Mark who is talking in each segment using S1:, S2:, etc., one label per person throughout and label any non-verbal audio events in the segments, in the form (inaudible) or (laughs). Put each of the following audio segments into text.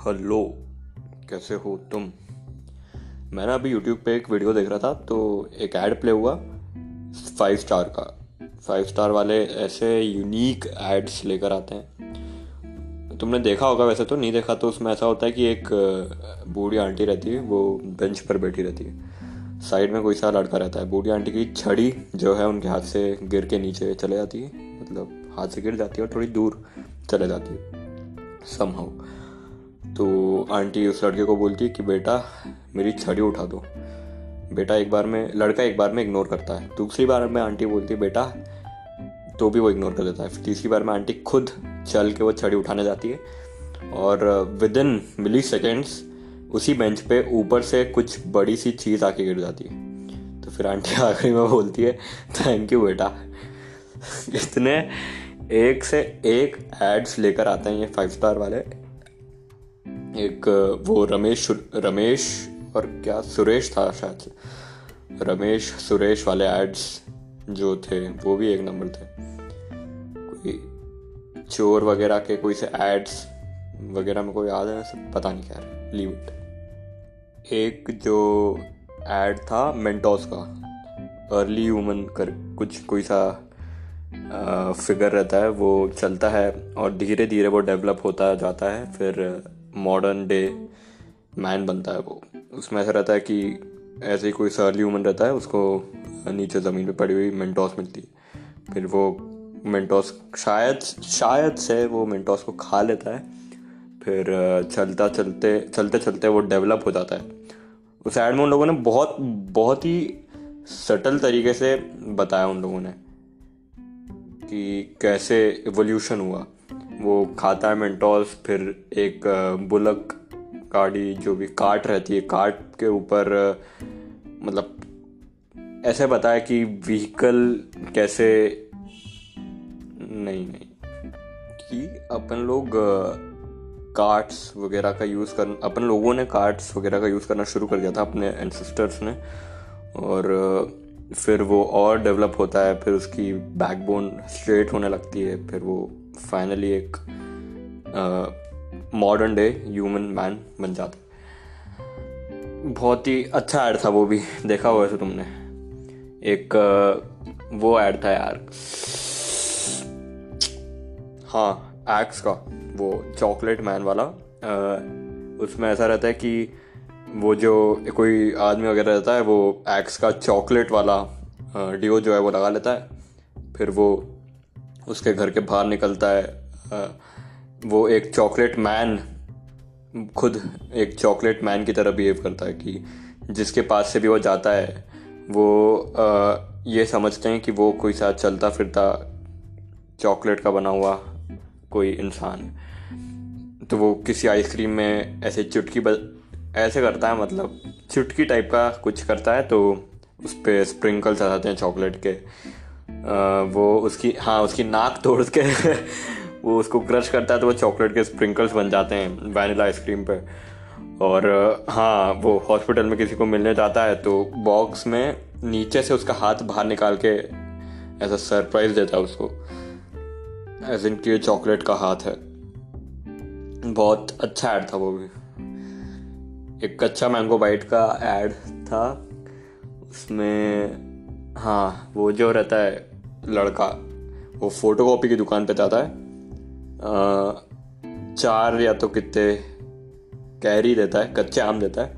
S1: Hello, कैसे हो तुम? मैंने अभी यूट्यूब पे एक वीडियो देख रहा था तो एक ऐड प्ले हुआ फाइव स्टार का। फाइव स्टार वाले ऐसे यूनिक एड्स लेकर आते हैं। तुमने देखा होगा वैसे तो नहीं देखा तो उसमें ऐसा होता है कि एक बूढ़ी आंटी रहती है, वो बेंच पर बैठी रहती है। साइड में कोई सा लड़का रहता है, बूढ़ी आंटी की छड़ी जो है उनके हाथ से गिर के नीचे चले जाती है मतलब हाथ से गिर जाती है और थोड़ी दूर चले जाती है। समहाउ तो आंटी उस लड़के को बोलती है कि बेटा, मेरी छड़ी उठा दो। बेटा, एक बार में, लड़का एक बार में इग्नोर करता है। दूसरी बार में आंटी बोलती है, बेटा तो भी वो इग्नोर कर देता है। फिर तीसरी बार में आंटी खुद चल के वो छड़ी उठाने जाती है और विद इन मिली सेकेंड्स उसी बेंच पे ऊपर से कुछ बड़ी सी चीज़ आके गिर जाती है। तो फिर आंटी आखिरी में बोलती है थैंक यू बेटा। इतने एक से एक एड्स लेकर आते हैं ये फाइव स्टार वाले। एक, वो रमेश रमेश और क्या, सुरेश था शायद। रमेश, सुरेश वाले एड्स जो थे, वो भी एक नंबर थे। कोई चोर वगैरह के कोई से एड्स वगैरह में कोई याद है? सब पता नहीं क्या लीव एक जो एड था मेंटोस का। अर्ली ह्यूमन कर, कुछ, कोई सा फिगर रहता है, वो चलता है और धीरे धीरे वो डेवलप होता जाता है, फिर मॉडर्न डे मैन बनता है वो। उसमें ऐसा रहता है कि ऐसे ही कोई सर्ली वूमन रहता है, उसको नीचे ज़मीन पे पड़ी हुई मेंटोस मिलती है। फिर वो मेंटोस शायद शायद से वो मेंटोस को खा लेता है। फिर चलता चलते चलते चलते वो डेवलप हो जाता है। उस एड में उन लोगों ने बहुत बहुत ही सटल तरीके से बताया उन लोगों ने कि कैसे एवोल्यूशन हुआ। वो खाता है मेंटोस फिर एक बुलक गाड़ी जो भी काट रहती है, काट के ऊपर मतलब ऐसे बताया कि व्हीकल कैसे, नहीं नहीं, कि अपन लोग कार्ट्स वगैरह का यूज़ कर, अपन लोगों ने कार्ट्स वगैरह का यूज़ करना शुरू कर दिया था अपने एंसेस्टर्स ने, और फिर वो और डेवलप होता है, फिर उसकी बैकबोन स्ट्रेट होने लगती है, फिर वो फाइनली एक मॉडर्न डे ह्यूमन मैन बन जाता। बहुत ही अच्छा ऐड था वो भी, देखा हुआ है तुमने। एक वो ऐड था यार। हाँ एक्स का, वो चॉकलेट मैन वाला उसमें ऐसा रहता है कि वो जो कोई आदमी वगैरह रहता है, वो एक्स का चॉकलेट वाला डिओ जो है वो लगा लेता है। फिर वो उसके घर के बाहर निकलता है। वो एक चॉकलेट मैन खुद एक चॉकलेट मैन की तरह बिहेव करता है कि जिसके पास से भी वो जाता है, वो ये समझते हैं कि वो कोई साथ चलता फिरता चॉकलेट का बना हुआ कोई इंसान। तो वो किसी आइसक्रीम में ऐसे चुटकी ऐसे करता है मतलब चुटकी टाइप का कुछ करता है तो उस पर स्प्रिंकल्स आ जाते हैं चॉकलेट के। वो उसकी हाँ उसकी नाक तोड़ के (laughs) वो उसको क्रश करता है तो वो चॉकलेट के स्प्रिंकल्स बन जाते हैं वैनिला आइसक्रीम पे। और हाँ वो हॉस्पिटल में किसी को मिलने जाता है तो बॉक्स में नीचे से उसका हाथ बाहर निकाल के ऐसा सरप्राइज़ देता है उसको। एज इन के चॉकलेट का हाथ है। बहुत अच्छा ऐड था वो भी। एक कच्चा मैंगो बाइट का ऐड था। उसमें हाँ वो जो रहता है लड़का, वो फ़ोटो कॉपी की दुकान पे जाता है। चार या तो कितने कैरी देता है, कच्चे आम देता है,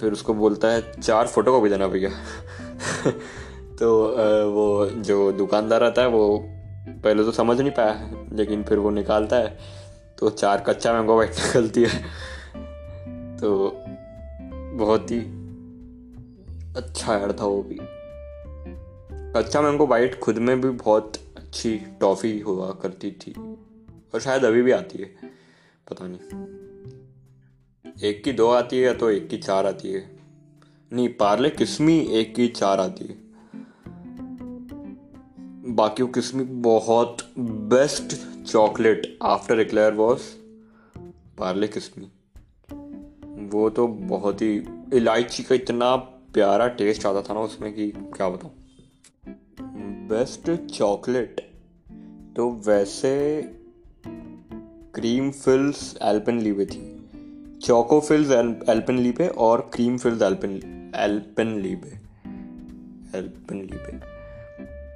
S1: फिर उसको बोलता है, चार फ़ोटो कॉपी देना भैया। (laughs) तो वो जो दुकानदार रहता है, वो पहले तो समझ नहीं पाया, लेकिन फिर वो निकालता है तो चार कच्चा मैंगो वाइट निकलती है। (laughs) तो बहुत ही अच्छा ऐड था वो भी। कच्चा मैंगो वाइट खुद में भी बहुत अच्छी टॉफ़ी हुआ करती थी। और शायद अभी भी आती है, पता नहीं। एक की दो आती है या तो एक की चार आती है। नहीं पार्ले किस्मी एक की चार आती है। बाकी किस्मी बहुत best chocolate after eclair was Parle Kismi. वो तो बहुत ही, इलायची का इतना प्यारा टेस्ट आता था ना उसमें कि क्या बताऊँ। Best chocolate. तो वैसे क्रीम फिल्स एल्पन ली हुई थी। चोको फिल्स एल्पन लीबे और क्रीम फिल्स एल्पन एल्पन लीबे एल्पन लीबे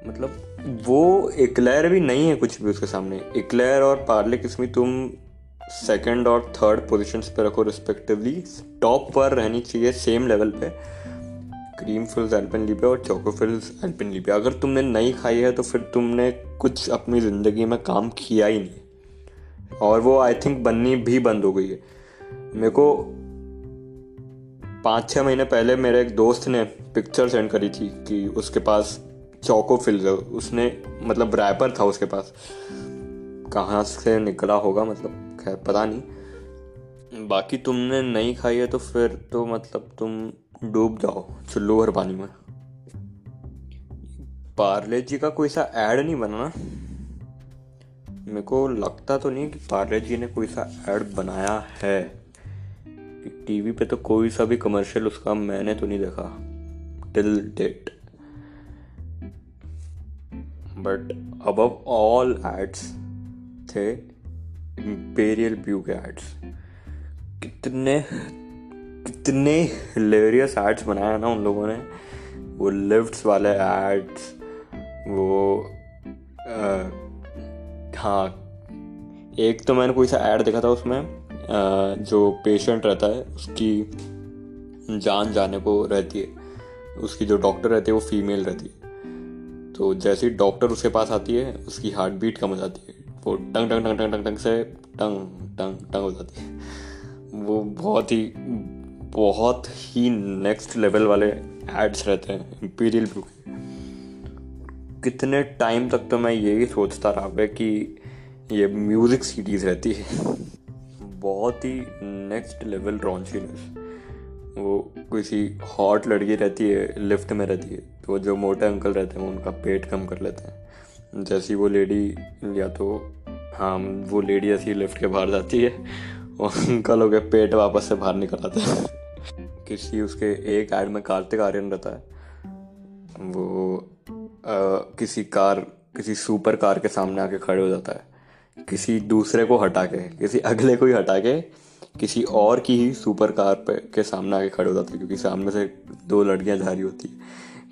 S1: मतलब वो इक्लेयर भी नहीं है कुछ भी उसके सामने। इक्लेयर और पार्ले किस्मी तुम सेकंड और थर्ड पोजीशन पे रखो रिस्पेक्टिवली टॉप पर रहनी चाहिए सेम लेवल पे। क्रीम फिल्स एल्पन लीबे और चोको फिल्स एल्पन लीबे अगर तुमने नहीं खाई है तो फिर तुमने कुछ अपनी ज़िंदगी में काम किया ही नहीं। और वो आई थिंक बननी भी बंद हो गई है। मेरे को पाँच छः महीने पहले मेरे एक दोस्त ने पिक्चर सेंड करी थी कि उसके पास चौको फिल्स है। उसने मतलब रैपर था उसके पास। कहाँ से निकला होगा मतलब खैर, पता नहीं। बाकी तुमने नहीं खाई है तो फिर तो मतलब तुम डूब जाओ चुल्लू भर पानी में। पार्ले जी का कोई सा ऐड नहीं बना ना। मेरे को लगता तो नहीं कि पार्ले जी ने कोई सा ऐड बनाया है। टीवी पे तो कोई सा भी कमर्शियल उसका मैंने तो नहीं देखा till date but above all ads थे इंपेरियल व्यू के एड्स कितने कितने हिलेरियस एड्स बनाया ना उन लोगों ने। वो लिफ्ट्स वाले एड्स वो आ, हाँ। एक तो मैंने कोई सा ऐड देखा था उसमें आ, जो पेशेंट रहता है उसकी जान जाने को रहती है। उसकी जो डॉक्टर रहती है वो फीमेल रहती है। तो जैसे ही डॉक्टर उसके पास आती है उसकी हार्ट बीट कम हो जाती है। वो टंग टंग टंग टंग टंग टंग से टंग टंग टंग हो जाती है। वो बहुत ही बहुत ही नेक्स्ट लेवल वाले एड्स रहते हैं इम्पीरियल ब्रू के कितने टाइम तक तो मैं यही सोचता रहा है कि ये म्यूज़िक सीडीज़ रहती है। बहुत ही नेक्स्ट लेवल रॉन्चीनेस वो किसी हॉट लड़की रहती है लिफ्ट में रहती है तो जो मोटे अंकल रहते हैं उनका पेट कम कर लेते हैं। जैसी वो लेडी या तो हाँ वो लेडी ऐसी लिफ्ट के बाहर जाती है, और अंकल हो गए पेट वापस से बाहर निकल आते हैं। किसी उसके एक ऐड में कार्तिक आर्यन रहता है वो आ, किसी कार किसी सुपर कार के सामने आके खड़े हो जाता है। किसी दूसरे को हटा के किसी अगले को ही हटा के किसी और की ही सुपर कार पे के सामने आके खड़े हो जाते हैं क्योंकि सामने से दो लड़कियाँ जा रही होती है।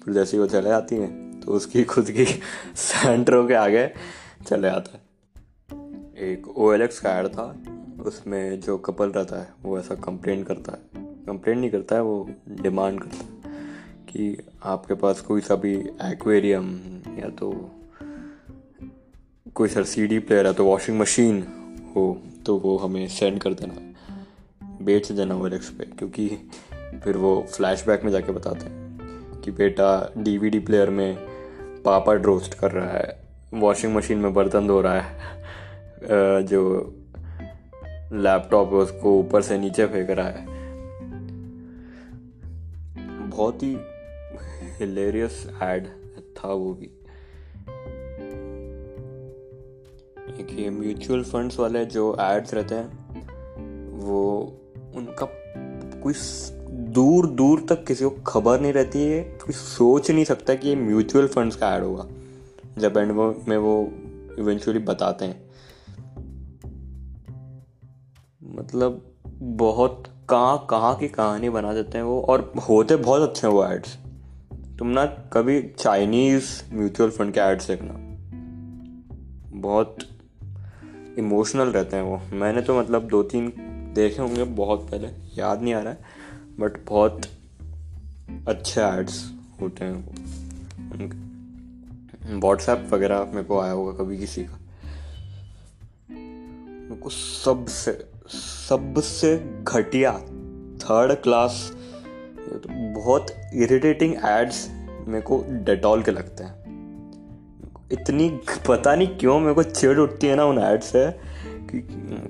S1: फिर जैसे ही वो चले आती हैं तो उसकी (laughs) खुद की सेंटरों के आगे चले आता है। एक ओ एल एक्स का एड था उसमें जो कपल रहता है वो ऐसा कंप्लेन करता है। कंप्लेन नहीं करता है, वो डिमांड करता है कि आपके पास कोई सा भी एक्वेरियम या तो कोई सर सी डी प्लेयर है तो वॉशिंग मशीन हो तो वो हमें सेंड कर देना। बेच देना वो पे, क्योंकि फिर वो फ्लैशबैक में जाके बताते हैं कि बेटा डीवीडी प्लेयर में पापा रोस्ट कर रहा है वॉशिंग मशीन में बर्तन धो रहा है जो लैपटॉप है उसको ऊपर से नीचे फेंक रहा है। बहुत ही हिलेरियस एड था वो भी। एक ये म्यूचुअल फंड्स वाले जो एड्स रहते हैं, वो उनका कोई दूर दूर तक किसी को खबर नहीं रहती है, कोई सोच नहीं सकता कि ये म्यूचुअल फंड्स का ऐड होगा। जब एंड में वो इवेंचुअली बताते हैं। मतलब बहुत कहाँ कहाँ की कहानी बना देते हैं वो? और होते बहुत अच्छे हैं वो एड्स तुम ना कभी चाइनीज़ म्यूचुअल फंड के एड्स देखना। बहुत इमोशनल रहते हैं वो। मैंने तो मतलब दो तीन देखे होंगे बहुत पहले, याद नहीं आ रहा है बट बहुत अच्छे एड्स होते हैं वो। व्हाट्सएप वगैरह मेरे को आया होगा कभी किसी का। मेरे को सबसे सबसे घटिया थर्ड क्लास बहुत इरिटेटिंग एड्स मेरे को डेटॉल के लगते हैं। इतनी पता नहीं क्यों मेरे को चिड़ उठती है ना उन एड से कि,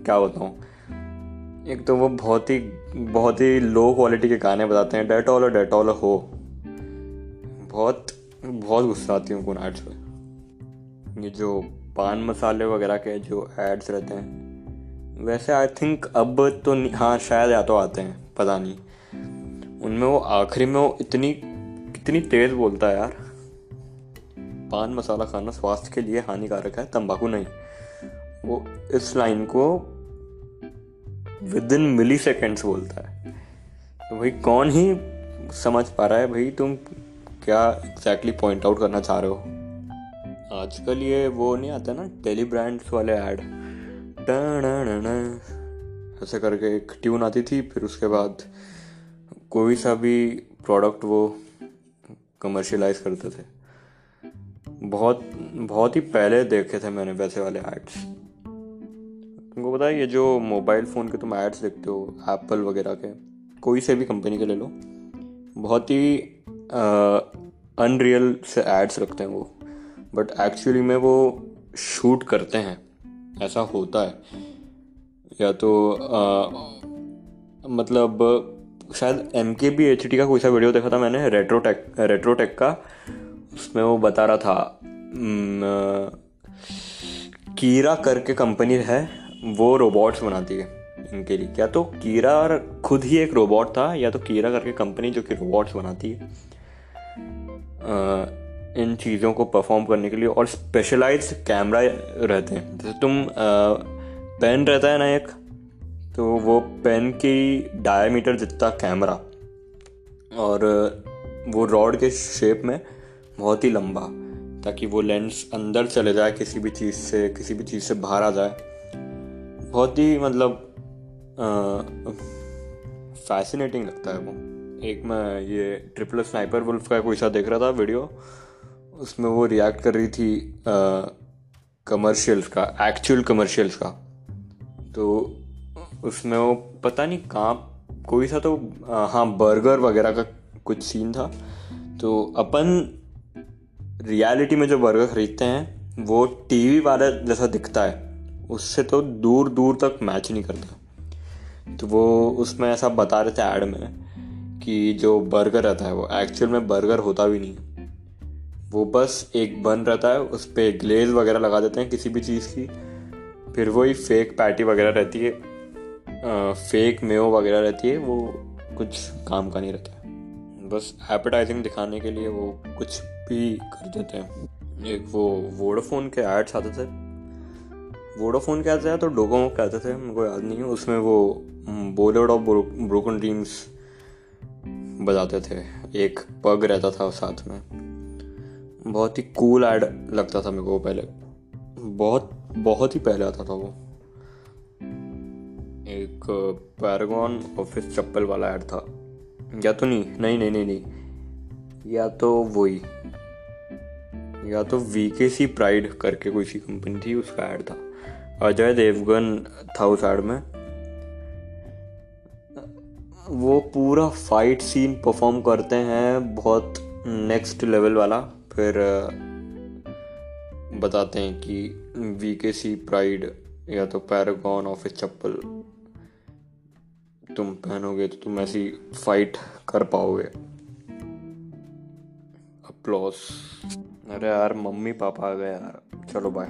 S1: क्या बताऊँ। एक तो वो बहुत ही बहुत ही लो क्वालिटी के गाने बताते हैं डेटॉल और डेटॉल हो। बहुत बहुत गुस्सा आती हूँ उन एड्स पे। ये जो पान मसाले वगैरह के जो एड्स रहते हैं वैसे आई थिंक अब तो हाँ शायद या तो आते हैं, पता नहीं। उनमें वो आखिरी में वो इतनी, कितनी तेज़ बोलता है यार। पान मसाला खाना स्वास्थ्य के लिए हानिकारक है, तंबाकू नहीं। वो इस लाइन को विद इन मिली सेकेंड्स बोलता है। तो भाई, कौन ही समझ पा रहा है, भाई, तुम क्या एग्जैक्टली पॉइंट आउट करना चाह रहे हो? आजकल ये वो नहीं आता ना टेली ब्रांड्स वाले ऐड ऐसे करके एक ट्यून आती थी, फिर उसके बाद कोई सा भी प्रोडक्ट वो कमर्शियलाइज करते थे। बहुत बहुत ही पहले देखे थे मैंने वैसे वाले एड्स तुमको पता है, ये जो मोबाइल फ़ोन के तुम एड्स देखते हो एप्पल वगैरह के, कोई से भी कंपनी के ले लो, बहुत ही अनरियल से एड्स रखते हैं वो। बट एक्चुअली में वो शूट करते हैं। ऐसा होता है। या तो आ, मतलब शायद एम के बी एच डी का कोई सा वीडियो देखा था मैंने रेट्रोटेक रेट्रोटेक का। उसमें वो बता रहा था कीरा करके कंपनी है वो रोबोट्स बनाती है इनके लिए। क्या तो कीरा खुद ही एक रोबोट था या तो कीरा करके कंपनी जो कि रोबोट्स बनाती है। इन चीज़ों को परफॉर्म करने के लिए और स्पेशलाइज्ड कैमरा रहते हैं। जैसे तुम पेन रहता है ना एक तो वो पेन की डायमीटर जितना कैमरा और, वो रॉड के शेप में बहुत ही लंबा, ताकि वो लेंस अंदर चले जाए, किसी भी चीज़ से, किसी भी चीज़ से बाहर आ जाए। बहुत ही मतलब फैसिनेटिंग लगता है वो। एक मैं ये ट्रिपल स्नाइपर वुल्फ का कोई सा देख रहा था वीडियो उसमें वो रिएक्ट कर रही थी कमर्शियल्स का एक्चुअल कमर्शियल्स का। तो उसमें वो पता नहीं कहाँ, कोई सा तो हाँ बर्गर वगैरह का कुछ सीन था। तो अपन रियलिटी में जो बर्गर खरीदते हैं, वो टीवी वाले जैसा दिखता है। उससे तो दूर दूर तक मैच नहीं करता। तो वो उसमें ऐसा बता रहे थे ऐड में कि जो बर्गर रहता है वो एक्चुअल में बर्गर होता भी नहीं वो बस एक बन रहता है उस पर ग्लेज वगैरह लगा देते हैं किसी भी चीज़ की। फिर वही फेक पैटी वगैरह रहती है आ, फेक मेयो वगैरह रहती है वो कुछ काम का नहीं रहता। है बस एपटाइजिंग दिखाने के लिए वो कुछ भी कर देते हैं। एक वो वोडाफोन के एड्स आते थे। वोडाफोन के आते थे तो डोकोमो के आते थे को याद नहीं है उसमें वो बोलेड ऑफ़ ब्रोकन ड्रीम्स बजाते थे। एक पग रहता था साथ में। बहुत ही कूल एड लगता था मेरे को पहले। बहुत बहुत ही पहले आता था वो। एक पैरागॉन ऑफ़िस चप्पल वाला ऐड था। या तो नहीं नहीं नहीं नहीं नहीं। या तो वही। या तो वी के वीकेसी प्राइड करके कोई सी कंपनी थी, उसका ऐड था। अजय देवगन था उस ऐड में। वो पूरा फाइट सीन परफॉर्म करते हैं, बहुत नेक्स्ट लेवल वाला। फिर, बताते हैं कि वी के सी प्राइड या तो पैरागॉन ऑफ़ ए चप्पल। तुम पहनोगे तो तुम ऐसी फाइट कर पाओगे। अप्लॉस अरे यार मम्मी पापा आ गए यार। चलो बाय